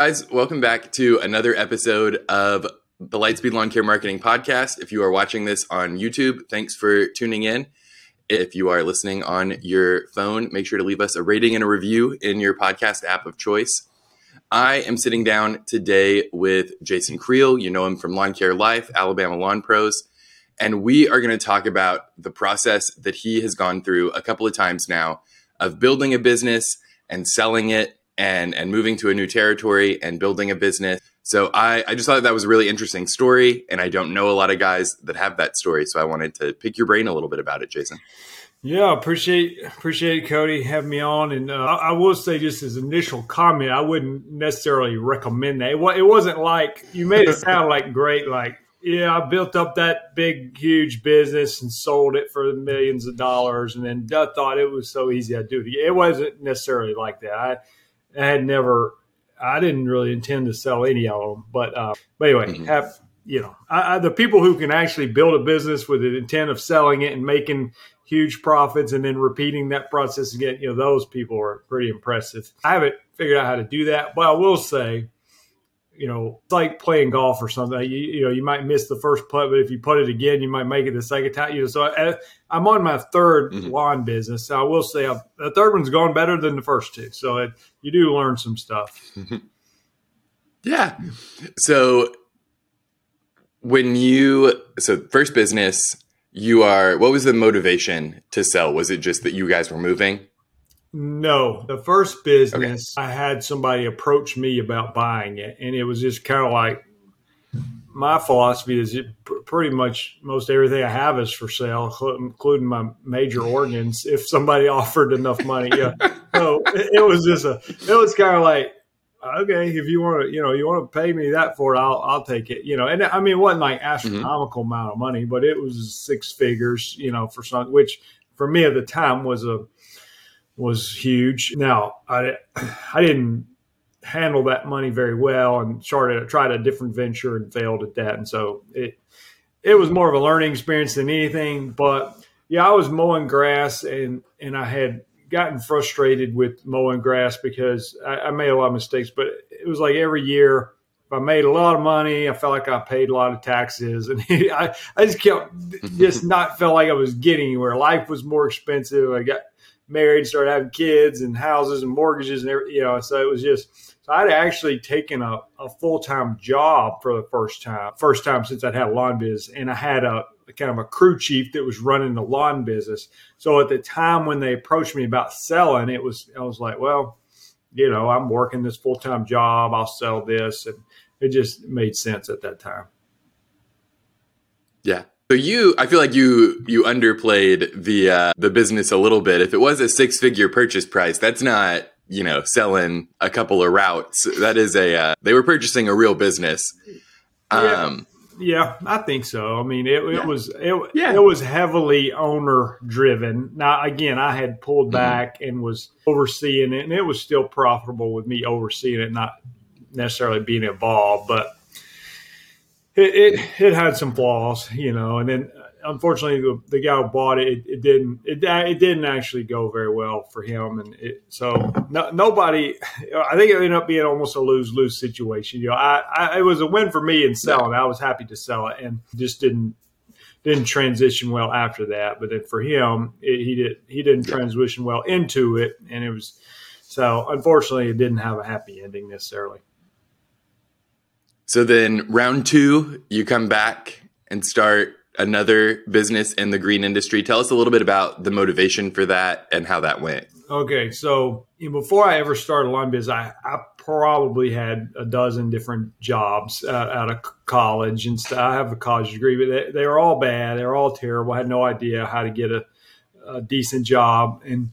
Guys, welcome back to another episode of the Lightspeed Lawn Care Marketing Podcast. If you are watching this on YouTube, thanks for tuning in. If you are listening on your phone, make sure to leave us a rating and a review in your podcast app of choice. I am sitting down today with Jason Creel. You know him from Lawn Care Life, Alabama Lawn Pros. And we are going to talk about the process that he has gone through a couple of times now of building a business and selling it and and moving to a new territory and building a business. So I, I just thought that was a really interesting story, and I don't know a lot of guys that have that story. So I wanted to pick your brain a little bit about it, Jason. Yeah, appreciate appreciate Cody having me on, and uh, I, will say just as initial comment, I wouldn't necessarily recommend that. It, it wasn't like you made it sound like great, like yeah, I built up that big, huge business and sold it for millions of dollars, and then thought it was so easy. I do it. It wasn't necessarily like that. I I had never, I didn't really intend to sell any of them, but uh, but anyway, mm-hmm. have you know, I, I, the people who can actually build a business with the intent of selling it and making huge profits and then repeating that process again, you know, those people are pretty impressive. I haven't figured out how to do that, but I will say you know, it's like playing golf or something. You, you, know, you might miss the first putt, but if you put it again, you might make it the second time. You know, so I, am on my 3rd mm-hmm. lawn business. So I will say I've, the third one's gone better than the first two. So it, you do learn some stuff. yeah. So when you so first business, you are what was the motivation to sell? Was it just that you guys were moving? No, the first business, okay. I had somebody approach me about buying it, and it was just kind of like my philosophy is pretty much most everything I have is for sale, including my major organs. If somebody offered enough money, yeah. so it, it was just a, it was kind of like, okay, if you want to, you know, you want to pay me that for it, I'll, I'll take it, you know. And I mean, it wasn't like astronomical mm-hmm. amount of money, but it was six figures, you know, for something, which for me at the time was a, was huge. Now, I, I didn't handle that money very well and started tried a different venture and failed at that. And so it it was more of a learning experience than anything. But yeah, I was mowing grass and and I had gotten frustrated with mowing grass because I, I made a lot of mistakes. But it was like every year if I made a lot of money, I felt like I paid a lot of taxes, and I, I just kept just not felt like I was getting anywhere. Life was more expensive. I got married, started having kids and houses and mortgages and everything, you know, so it was just, so I'd actually taken a, a full time job for the first time, first time since I'd had a lawn business. And I had a, a kind of a crew chief that was running the lawn business. So at the time when they approached me about selling, it was, I was like, well, you know, I'm working this full time job. I'll sell this. And it just made sense at that time. Yeah. So you, I feel like you you underplayed the uh, the business a little bit. If it was a six figure purchase price, that's not you know selling a couple of routes. That is a uh, they were purchasing a real business. Um, yeah. yeah, I think so. I mean, it, it yeah. was it, yeah. it was heavily owner driven. Now, again, I had pulled mm-hmm. back mm-hmm. and was overseeing it, and it was still profitable with me overseeing it, not necessarily being involved, but it, it, it had some flaws, you know, and then unfortunately the, the guy who bought it, it, it, didn't it, uh, it didn't actually go very well for him, and it, so no, nobody. I think it ended up being almost a lose lose situation. You know, I, I, it was a win for me in selling. I was happy to sell it, and just didn't didn't transition well after that. But then for him, it, he did he didn't transition well into it, and it was so unfortunately it didn't have a happy ending necessarily. So then round two, you come back and start another business in the green industry. Tell us a little bit about the motivation for that and how that went. Okay, so before I ever started a lawn biz, I, I probably had a dozen different jobs out, out of college, and stuff. I have a college degree, but they, they, were all bad. They were all terrible. I had no idea how to get a, a decent job and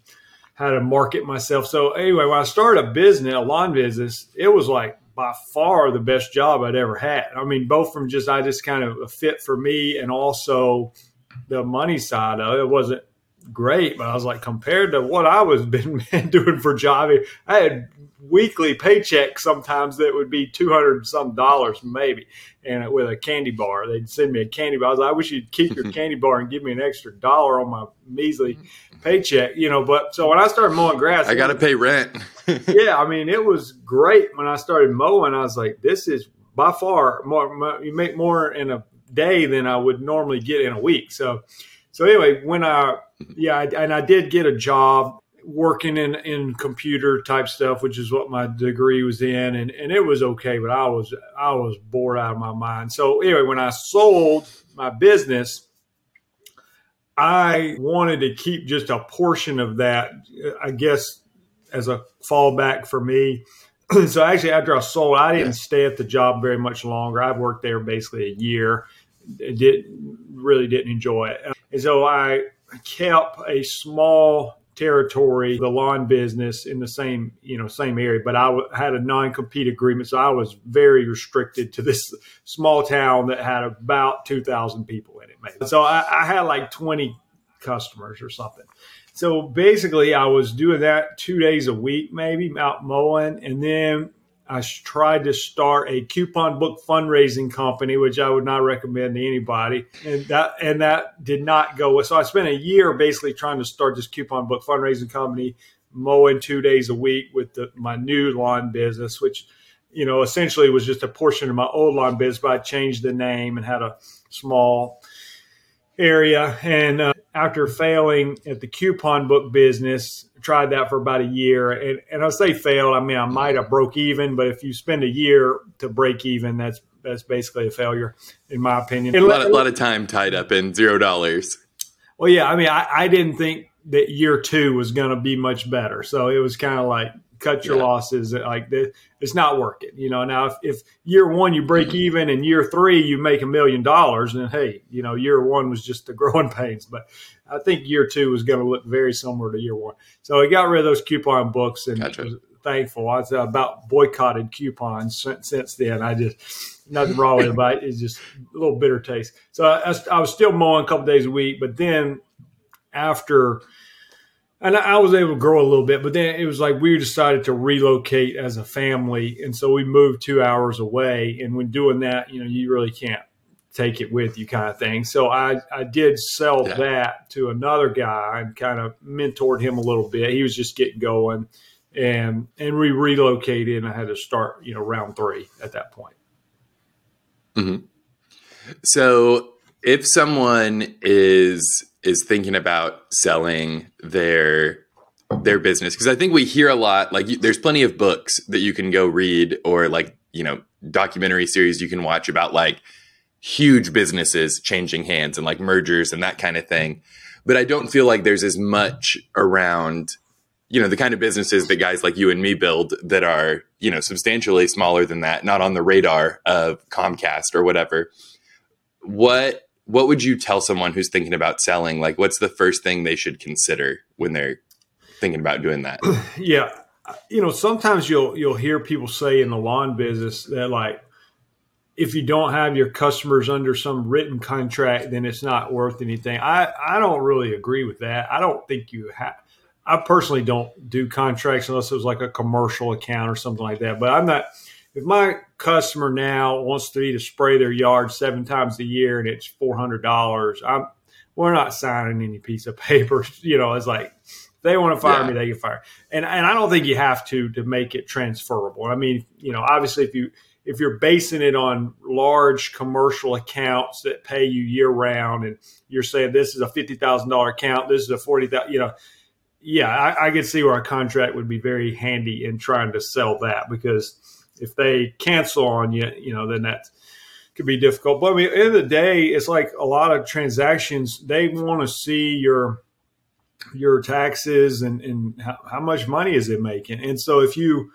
how to market myself. So anyway, when I started a business, a lawn business, it was like by far the best job I'd ever had. I mean, both from just I just kind of a fit for me and also the money side of it. it wasn't great, but I was like, compared to what I was been doing for job, I had weekly paycheck sometimes that would be 200 some dollars maybe and with a candy bar. They'd send me a candy bar. I was like i wish you'd keep your candy bar and give me an extra dollar on my measly mm-hmm. paycheck you know but so when i started mowing grass i gotta pay rent. Yeah i mean it was great when i started mowing. I was like this is by far more you make more in a day than i would normally get in a week. So so anyway when i mm-hmm. yeah and i did get a job working in in computer type stuff, which is what my degree was in, and and it was okay, but I was I was bored out of my mind. So anyway, when I sold my business, I wanted to keep just a portion of that, I guess, as a fallback for me. so actually, after I sold, I didn't stay at the job very much longer. I worked there basically a year. Did really didn't enjoy it, and so I kept a small territory, the lawn business in the same, you know, same area, but I w- had a non-compete agreement. So I was very restricted to this small town that had about 2000 people in it. Maybe. So I, I had like 20 customers or something. So basically I was doing that two days a week, maybe out mowing. And then I tried to start a coupon book fundraising company, which I would not recommend to anybody, and that and that did not go. So I spent a year basically trying to start this coupon book fundraising company, mowing two days a week with the, my new lawn business, which you know essentially was just a portion of my old lawn business, but I changed the name and had a small area. And uh, after failing at the coupon book business, tried that for about a year. And, and I say failed, I mean, I might have broke even, but if you spend a year to break even, that's that's basically a failure, in my opinion. A lot, a lot of time tied up in zero dollars. Well, yeah, I mean, I, I didn't think that year two was going to be much better. So it was kind of like, cut your yeah. losses. Like this. it's not working. You know, now if, if year one you break mm-hmm. even and year three you make a million dollars, then hey, you know, year one was just the growing pains. But I think year two was going to look very similar to year one. So I got rid of those coupon books and gotcha. was thankful. I was about boycotted coupons since, since then. I just nothing wrong with it, but it's just a little bitter taste. So I, I was still mowing a couple days a week, but then after and I was able to grow a little bit, but then it was like we decided to relocate as a family, and so we moved two hours away. And when doing that, you know, you really can't take it with you, kind of thing. So I I did sell yeah. that to another guy and kind of mentored him a little bit. He was just getting going, and and we relocated, and I had to start, you know, round three at that point. Mm-hmm. So if someone is is thinking about selling their their business. Because I think we hear a lot like there's plenty of books that you can go read or like you know documentary series you can watch about like huge businesses changing hands and like mergers and that kind of thing. But I don't feel like there's as much around you know the kind of businesses that guys like you and me build that are you know substantially smaller than that not on the radar of Comcast or whatever. What what would you tell someone who's thinking about selling? Like, what's the first thing they should consider when they're thinking about doing that? yeah, you know, sometimes you'll you'll hear people say in the lawn business that like if you don't have your customers under some written contract, then it's not worth anything. I I don't really agree with that. I don't think you have. I personally don't do contracts unless it was like a commercial account or something like that. But I'm not if my customer now wants to, be to spray their yard seven times a year and it's four hundred dollars, I'm we're not signing any piece of paper. You know, it's like they want to fire yeah. me, they can fire. And and I don't think you have to to make it transferable. I mean, you know, obviously if you if you're basing it on large commercial accounts that pay you year round, and you're saying this is a fifty thousand dollar account, this is a forty thousand, you know, yeah, I, I could see where a contract would be very handy in trying to sell that because if they cancel on you, you know, then that could be difficult. But I mean, at the end of the day, it's like a lot of transactions. They want to see your your taxes and, and how, how, much money is it making. And so if you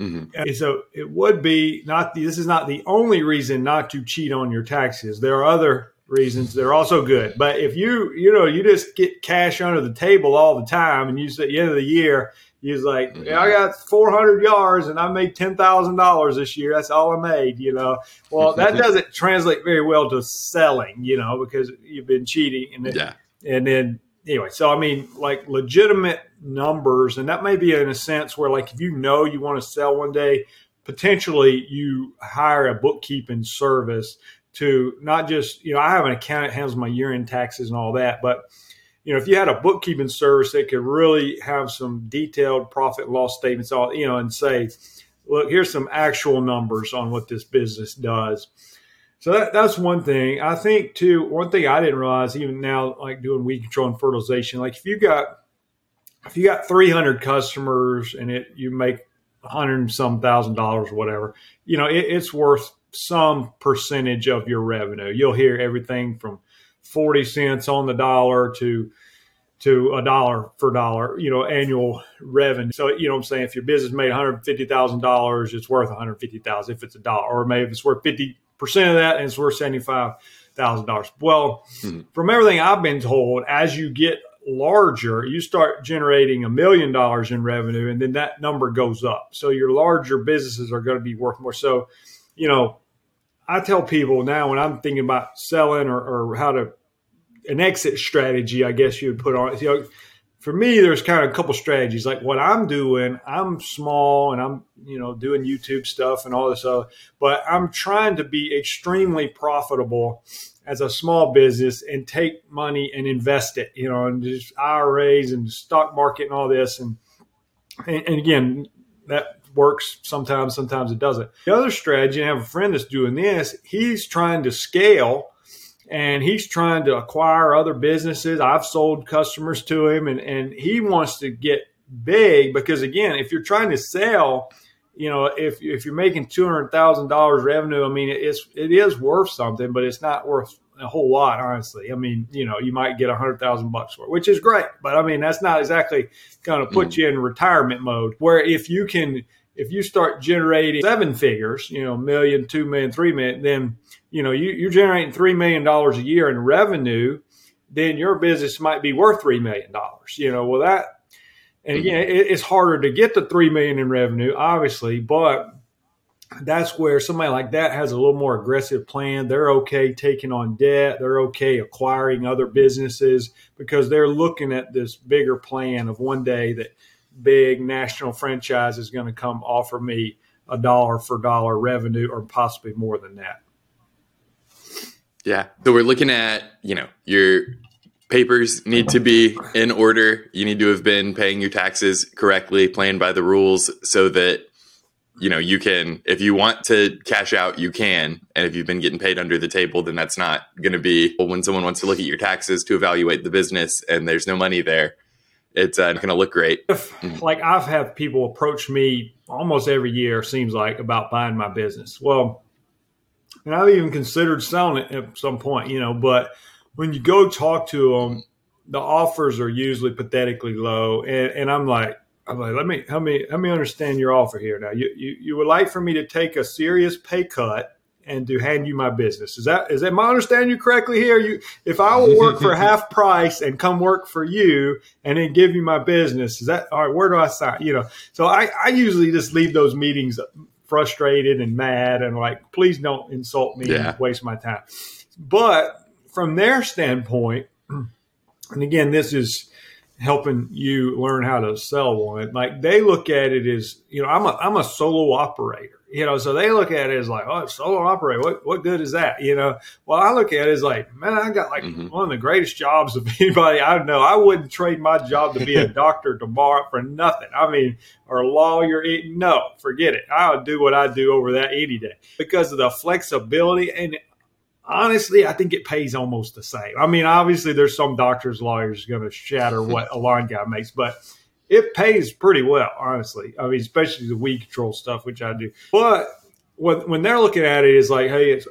mm-hmm. so it would be not the, this is not the only reason not to cheat on your taxes. There are other reasons they're also good. But if you you know you just get cash under the table all the time and you say at the end of the year He's like, yeah, I got 400 yards and I made $10,000 this year. That's all I made, you know. Well, that doesn't translate very well to selling, you know, because you've been cheating. And then, yeah. and then anyway, so I mean, like legitimate numbers, and that may be in a sense where, like, if you know you want to sell one day, potentially you hire a bookkeeping service to not just, you know, I have an accountant handles my year end taxes and all that, but you know, if you had a bookkeeping service that could really have some detailed profit loss statements, all you know, and say, look, here's some actual numbers on what this business does. So that, that's one thing. I think too. One thing I didn't realize, even now, like doing weed control and fertilization, like if you got if you got 300 customers and it you make a hundred and some thousand dollars or whatever, you know, it, it's worth some percentage of your revenue. You'll hear everything from 40 cents on the dollar to to a dollar for dollar, you know, annual revenue. So, you know I'm saying? If your business made $150,000, it's worth 150,000 if it's a dollar, or maybe if it's worth 50% of that and it's worth $75,000. Well, mm-hmm. from everything I've been told, as you get larger, you start generating a million dollars in revenue and then that number goes up. So your larger businesses are going to be worth more. So, you know, I tell people now when I'm thinking about selling or, or how to an exit strategy, I guess you would put on. You know, for me, there's kind of a couple strategies. Like what I'm doing, I'm small and I'm you know doing YouTube stuff and all this other, but I'm trying to be extremely profitable as a small business and take money and invest it, you know, and just IRAs and stock market and all this. And, and, and again, that works sometimes, sometimes it doesn't. The other strategy, I have a friend that's doing this, he's trying to scale and he's trying to acquire other businesses. I've sold customers to him, and, and he wants to get big because, again, if you're trying to sell, you know, if, if you're making two hundred thousand dollars revenue, I mean, it's it is worth something, but it's not worth a whole lot, honestly. I mean, you know, you might get a hundred thousand bucks for it, which is great, but I mean, that's not exactly going to put mm-hmm. you in retirement mode. Where if you can, if you start generating seven figures, you know, million, two million, three million, then you know you, you're generating three million dollars a year in revenue, then your business might be worth three million dollars. You know, well that, and again, mm-hmm. it, it's harder to get the three million in revenue, obviously, but that's where somebody like that has a little more aggressive plan. They're okay taking on debt. They're okay acquiring other businesses because they're looking at this bigger plan of one day that big national franchise is going to come offer me a dollar for dollar revenue or possibly more than that. Yeah. So we're looking at, you know, your papers need to be in order. You need to have been paying your taxes correctly, playing by the rules so that you know you can if you want to cash out you can and if you've been getting paid under the table then that's not going to be well, when someone wants to look at your taxes to evaluate the business and there's no money there it's uh, going to look great if, like i've had people approach me almost every year seems like about buying my business well and I've even considered selling it at some point, you know. But when you go talk to them, the offers are usually pathetically low, and, and I'm like, I'm like, let me help me help me understand your offer here. Now, you, you you would like for me to take a serious pay cut and to hand you my business. Is that is that my understanding you correctly here? You if I will work for half price and come work for you and then give you my business, is that all right? Where do I sign? You know, so I, I usually just leave those meetings frustrated and mad and like, please don't insult me yeah. and waste my time. But from their standpoint, and again, this is helping you learn how to sell one. Like they look at it as, you know, I'm a I'm a solo operator you know, so they look at it as like, oh, solo operator, what, what good is that? You know, well, I look at it as like, man, I got like mm-hmm. one of the greatest jobs of anybody I know. I wouldn't trade my job to be a doctor tomorrow for nothing. I mean, or a lawyer. No, forget it. I'll do what I do over that any day because of the flexibility. And honestly, I think it pays almost the same. I mean, obviously, there's some doctors, lawyers going to shatter what a line guy makes, but it pays pretty well, honestly. I mean, especially the weed control stuff, which I do. But when when they're looking at it, it, is like, hey, it's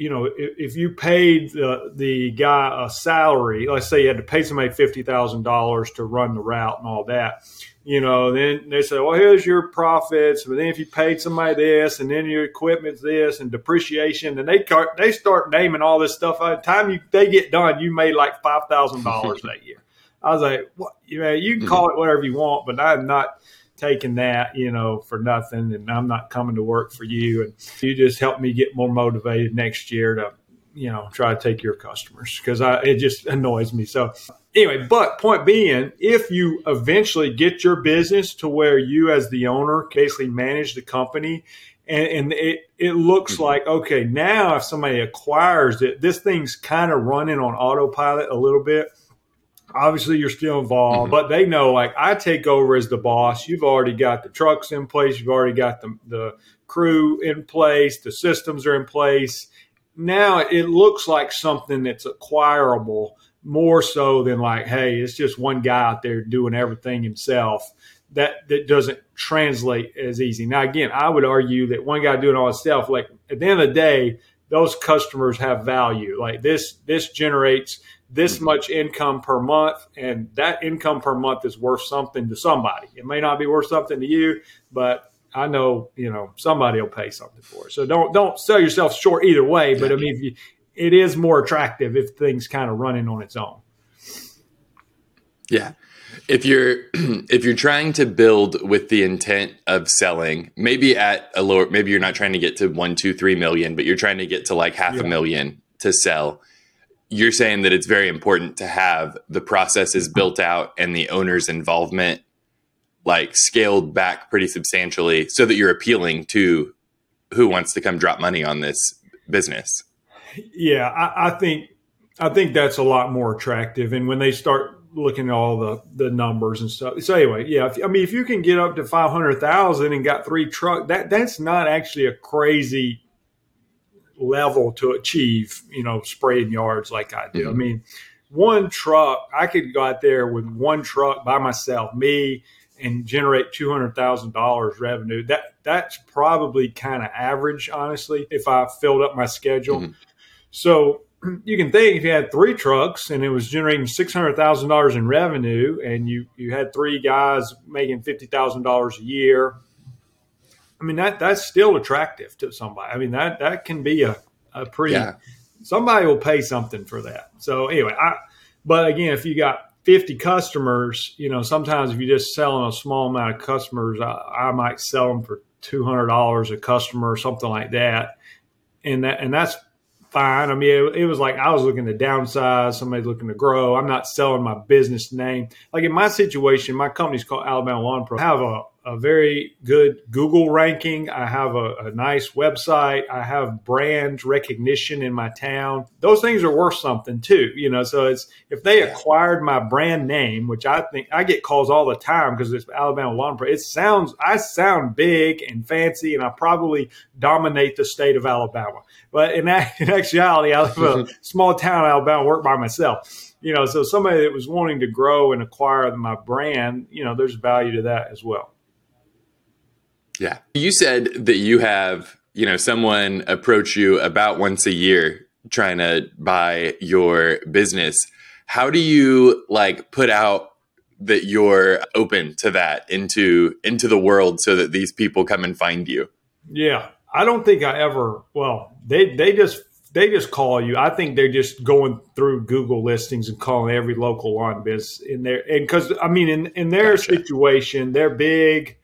you know, if, if you paid the the guy a salary, let's say you had to pay somebody fifty thousand dollars to run the route and all that, you know, then they say, well, here's your profits. But then if you paid somebody this, and then your equipment's this, and depreciation, and they they start naming all this stuff. By the time you they get done, you made like five thousand dollars that year. I was like, what? You know, you can mm-hmm. call it whatever you want, but I'm not taking that, you know, for nothing. And I'm not coming to work for you. And you just help me get more motivated next year to you know try to take your customers because I it just annoys me. So anyway, but point being, if you eventually get your business to where you as the owner basically manage the company and, and it, it looks mm-hmm. like okay now if somebody acquires it this thing's kind of running on autopilot a little bit obviously you're still involved mm-hmm. but they know like i take over as the boss you've already got the trucks in place you've already got the, the crew in place the systems are in place now it looks like something that's acquirable more so than like hey it's just one guy out there doing everything himself that that doesn't translate as easy. Now, again, I would argue that one guy doing all himself, like at the end of the day, those customers have value. Like this, this generates this mm-hmm. much income per month, and that income per month is worth something to somebody. It may not be worth something to you, but I know you know somebody will pay something for it. So don't don't sell yourself short either way. But I mean, you, it is more attractive if things kind of running on its own. Yeah if you're if you're trying to build with the intent of selling maybe at a lower maybe you're not trying to get to one two three million but you're trying to get to like half yeah. a million to sell you're saying that it's very important to have the processes mm-hmm. built out and the owner's involvement like scaled back pretty substantially so that you're appealing to who wants to come drop money on this business yeah I, I think i think that's a lot more attractive and when they start looking at all the the numbers and stuff. So anyway, yeah, if, I mean, if you can get up to five hundred thousand and got three truck, that that's not actually a crazy level to achieve. You know, spraying yards like I do. Mm-hmm. I mean, one truck, I could go out there with one truck by myself, me, and generate two hundred thousand dollars revenue. That that's probably kind of average, honestly, if I filled up my schedule. Mm-hmm. So you can think if you had three trucks and it was generating six hundred thousand dollars in revenue, and you you had three guys making fifty thousand dollars a year. I mean that that's still attractive to somebody. I mean that that can be a a pretty yeah. somebody will pay something for that. So anyway, I but again, if you got 50 customers, you know, sometimes if you're just selling a small amount of customers, I, I might sell them for $200 a customer or something like that. And that, and that's fine. I mean, it, it, was like I was looking to downsize, somebody's looking to grow. I'm not selling my business name. Like in my situation, my company's called Alabama Lawn Pro. I have a a very good Google ranking. I have a, a, nice website. I have brand recognition in my town. Those things are worth something too, you know. So it's if they acquired my brand name, which I think I get calls all the time because it's Alabama Lawn Pro. It sounds I sound big and fancy, and I probably dominate the state of Alabama. But in, in actuality, I live in a small town in Alabama, work by myself you know, so somebody that was wanting to grow and acquire my brand, you know, there's value to that as well. Yeah. You said that you have, you know, someone approach you about once a year trying to buy your business. How do you like put out that you're open to that into into the world so that these people come and find you? Yeah. I don't think I ever well, they they just they just call you. I think they're just going through Google listings and calling every local lawn business in there. And because I mean, in in their gotcha. situation, they're big.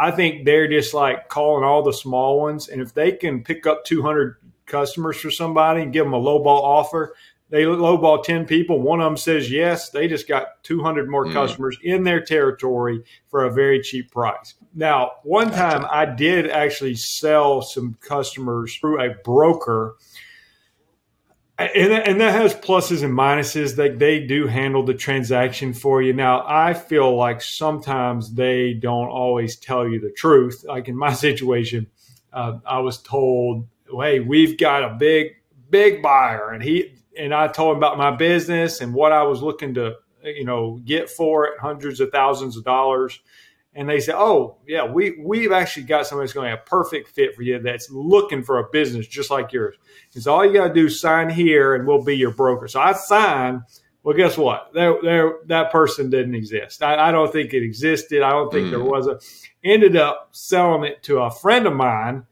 I think they're just like calling all the small ones, and if they can pick up 200 customers for somebody and give them a low ball offer, they lowball 10 people. One of them says yes. They just got 200 more mm. customers in their territory for a very cheap price. Now, one time I did actually sell some customers through a broker and that, and that has pluses and minuses. That they do handle the transaction for you. Now, I feel like sometimes they don't always tell you the truth. Like in my situation, uh, I was told, "Hey, we've got a big, big buyer," and he and I told him about my business and what I was looking to, you know, get for it, hundreds of thousands of dollars and they say, "Oh, yeah, we we've actually got somebody that's going to have a perfect fit for you that's looking for a business just like yours." And so all you got to do is sign here, and we'll be your broker. So I signed. Well, guess what? There, there, that person didn't exist. I, I don't think it existed. I don't think mm. there was a. Ended up selling it to a friend of mine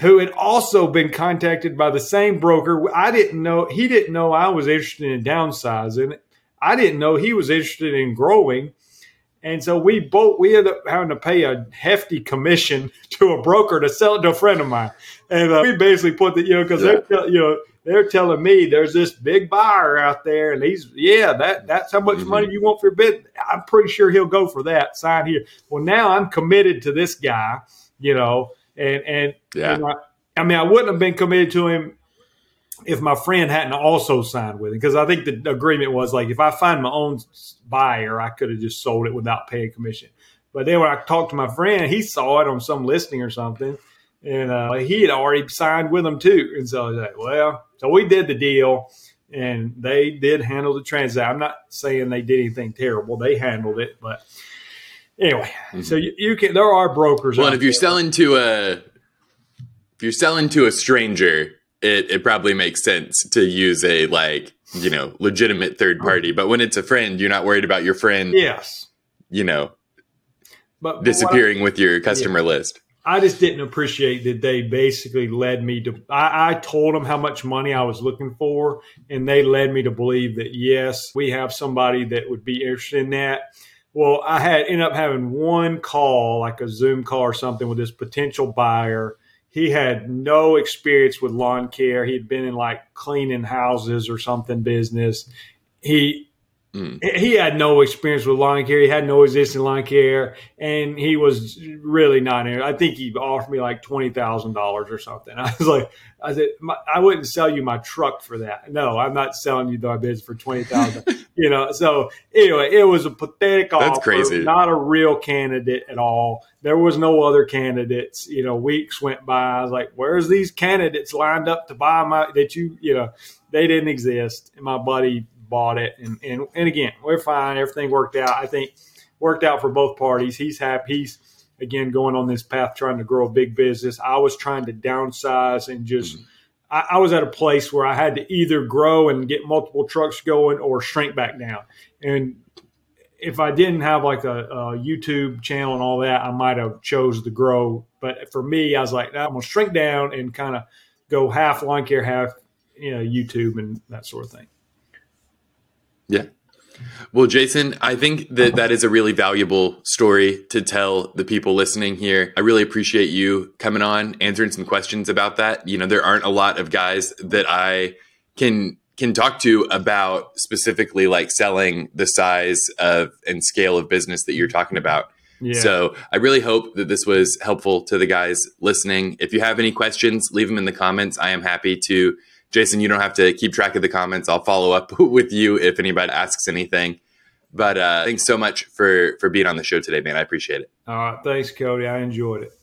who had also been contacted by the same broker. I didn't know he didn't know I was interested in downsizing. I didn't know he was interested in growing And so we both we ended up having to pay a hefty commission to a broker to sell it to a friend of mine, and uh, we basically put the you know because yeah. they're you know they're telling me there's this big buyer out there, and he's yeah that that's how much mm-hmm. money you want for your bid. I'm pretty sure he'll go for that. Sign here. Well, now I'm committed to this guy, you know, and and yeah. And I, I mean, I wouldn't have been committed to him if my friend hadn't also signed with him because I think the agreement was like if I find my own buyer, I could have just sold it without paying commission. But then when I talked to my friend, he saw it on some listing or something, and uh, he had already signed with them too. And so I was like, well, so we did the deal, and they did handle the transaction. I'm not saying they did anything terrible; they handled it, but anyway. Mm-hmm. So you, you, can. There are brokers. Well, if you're selling to a if you're selling to a stranger it, it probably makes sense to use a like you know legitimate third party but when it's a friend you're not worried about your friend yes. you know but, but disappearing I, with your customer yeah. list. I just didn't appreciate that they basically led me to I, I told them how much money i was looking for and they led me to believe that yes we have somebody that would be interested in that. Well i had ended up having one call like a zoom call or something with this potential buyer he had no experience with lawn care. He'd been in like cleaning houses or something business. He Mm. He had no experience with lawn care. He had no existing lawn care, and he was really not in. I think he offered me like twenty thousand dollars or something. I was like, I said, I wouldn't sell you my truck for that. No, I'm not selling you my business for twenty thousand. you know. So anyway, it was a pathetic That's offer. Crazy. Not a real candidate at all. There was no other candidates. You know, weeks went by. I was like, where's these candidates lined up to buy my that you you know they didn't exist. And my buddy bought it. And, and, and again, we're fine. Everything worked out. I think worked out for both parties. He's happy. He's, again, going on this path, trying to grow a big business. I was trying to downsize and just, mm-hmm. I, I, was at a place where I had to either grow and get multiple trucks going or shrink back down. And if I didn't have like a, a YouTube channel and all that, I might have chose to grow. But for me, I was like, I'm to shrink down and kind of go half lawn care, half, you know, YouTube and that sort of thing. Yeah. Well, Jason, I think that that is a really valuable story to tell the people listening here. I really appreciate you coming on, answering some questions about that. You know, there aren't a lot of guys that I can can talk to about specifically like selling the size of and scale of business that you're talking about. Yeah. So I really hope that this was helpful to the guys listening. If you have any questions, leave them in the comments. I am happy to Jason, you don't have to keep track of the comments. I'll follow up with you if anybody asks anything. But uh, thanks so much for for being on the show today, man. I appreciate it. All right, thanks, Cody. I enjoyed it.